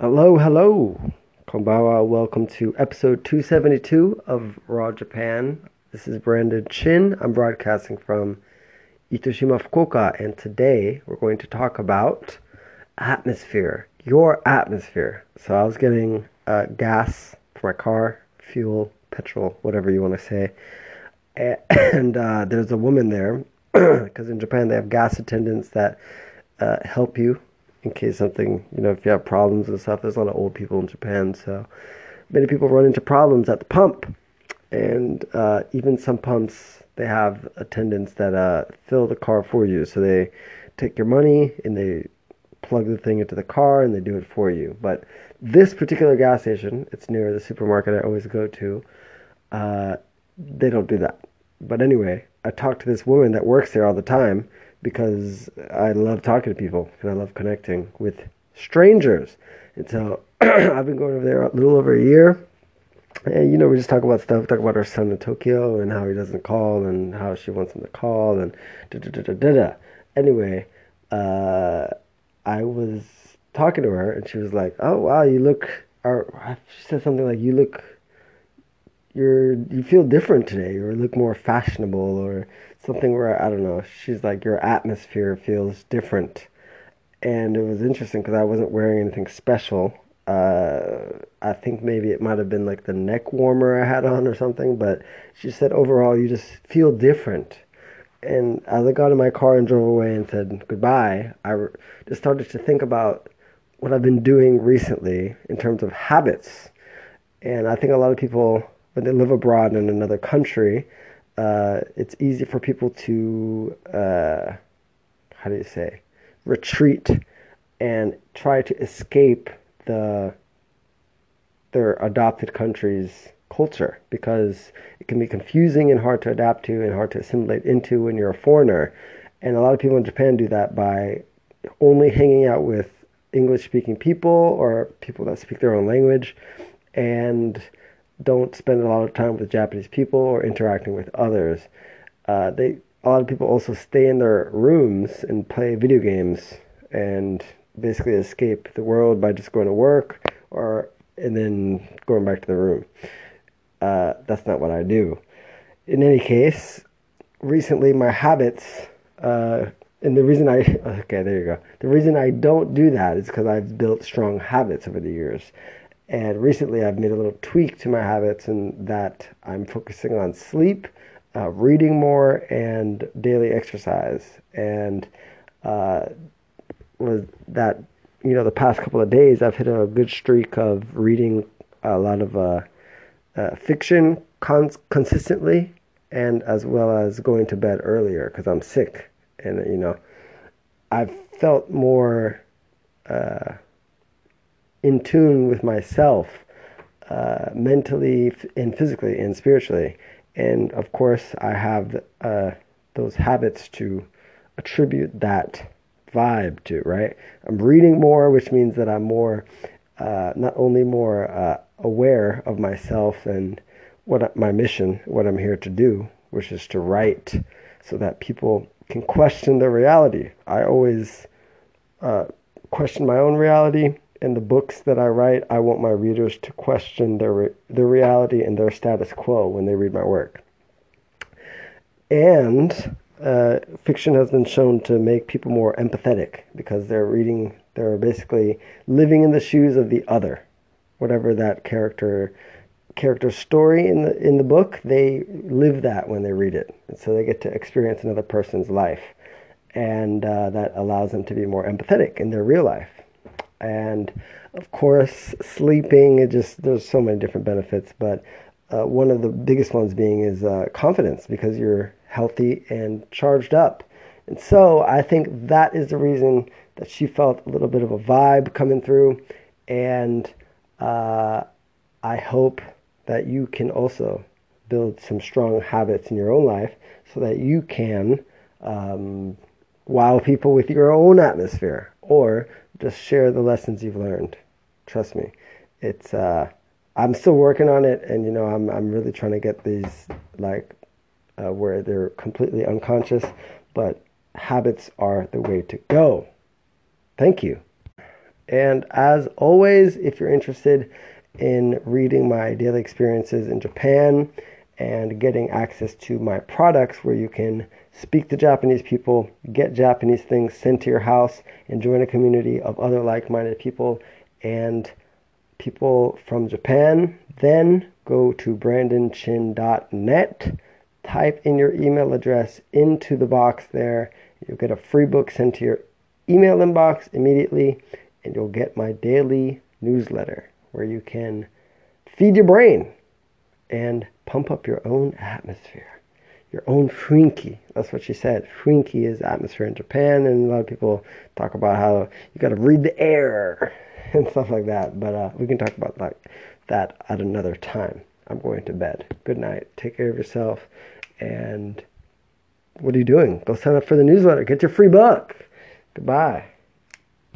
Hello, hello. Konbanwa, welcome to episode 272 of Raw Japan. This is Brandon Chin. I'm broadcasting from Itoshima, Fukuoka, and today we're going to talk about atmosphere, your atmosphere. So I was getting uh, gas for my car, fuel, petrol, whatever you want to say. And uh, there's a woman there, because in Japan they have gas attendants that uh, help you in case something, you know, if you have problems and stuff. There's a lot of old people in Japan, so many people run into problems at the pump. And uh, even some pumps, they have attendants that uh, fill the car for you. So they take your money and they plug the thing into the car and they do it for you. But this particular gas station, it's near the supermarket I always go to, uh, they don't do that. But anyway, I talked to this woman that works there all the time because I love talking to people and I love connecting with strangers. And so I've been going over there a little over a year. And you know, we just talk about stuff, talk about our son in Tokyo and how he doesn't call and how she wants him to call and da da da da da. da. Anyway, uh, I was talking to her and she was like, "Oh wow, you look," or she said something like, "You look." You're you feel different today, or look more fashionable, or something where I don't know. She's like your atmosphere feels different, and it was interesting because I wasn't wearing anything special. Uh, I think maybe it might have been like the neck warmer I had on or something, but she said overall you just feel different. And as I got in my car and drove away and said goodbye, I just started to think about what I've been doing recently in terms of habits. And I think a lot of people, when they live abroad in another country, uh, it's easy for people to uh, how do you say retreat and try to escape the their adopted country's culture because it can be confusing and hard to adapt to and hard to assimilate into when you're a foreigner. And a lot of people in Japan do that by only hanging out with English speaking people or people that speak their own language and don't spend a lot of time with Japanese people or interacting with others. Uh, they a lot of people also stay in their rooms and play video games and basically escape the world by just going to work or and then going back to the room. Uh, that's not what I do. In any case, recently my habits, uh, and the reason I okay there you go. The reason I don't do that is because I've built strong habits over the years. And recently, I've made a little tweak to my habits, in that I'm focusing on sleep, uh, reading more, and daily exercise. And uh, was that you know the past couple of days, I've hit a good streak of reading a lot of uh, uh fiction cons- consistently, and as well as going to bed earlier because I'm sick, and you know I've felt more uh, in tune with myself uh, mentally and physically and spiritually. And of course, I have uh, those habits to attribute that vibe to, right? I'm reading more, which means that I'm more, uh, not only more uh, aware of myself and what my mission, what I'm here to do, which is to write so that people can question their reality. I always uh, question my own reality in the books that I write, I want my readers to question their re- their reality and their status quo when they read my work. And uh, fiction has been shown to make people more empathetic because they're reading, they're basically living in the shoes of the other, whatever that character character story in the in the book. They live that when they read it, and so they get to experience another person's life, and uh, that allows them to be more empathetic in their real life and of course sleeping it just there's so many different benefits but uh, one of the biggest ones being is uh, confidence because you're healthy and charged up. And so i think that is the reason that she felt a little bit of a vibe coming through. And uh, i hope that you can also build some strong habits in your own life so that you can um, wow people with your own atmosphere or just share the lessons you've learned. Trust me, it's. Uh, I'm still working on it, and you know, I'm I'm really trying to get these like uh, where they're completely unconscious, but habits are the way to go. Thank you. And as always, if you're interested in reading my daily experiences in Japan and getting access to my products where you can speak to Japanese people, get Japanese things sent to your house, and join a community of other like minded people and people from Japan, then go to brandonchin.net, type in your email address into the box there. You'll get a free book sent to your email inbox immediately, and you'll get my daily newsletter where you can feed your brain and pump up your own atmosphere, your own funiki. That's what she said. Funiki is atmosphere in Japan, and a lot of people talk about how you got to read the air and stuff like that. But uh, we can talk about that at another time. I'm going to bed. Good night. Take care of yourself. And what are you doing? Go sign up for the newsletter. Get your free book. Goodbye.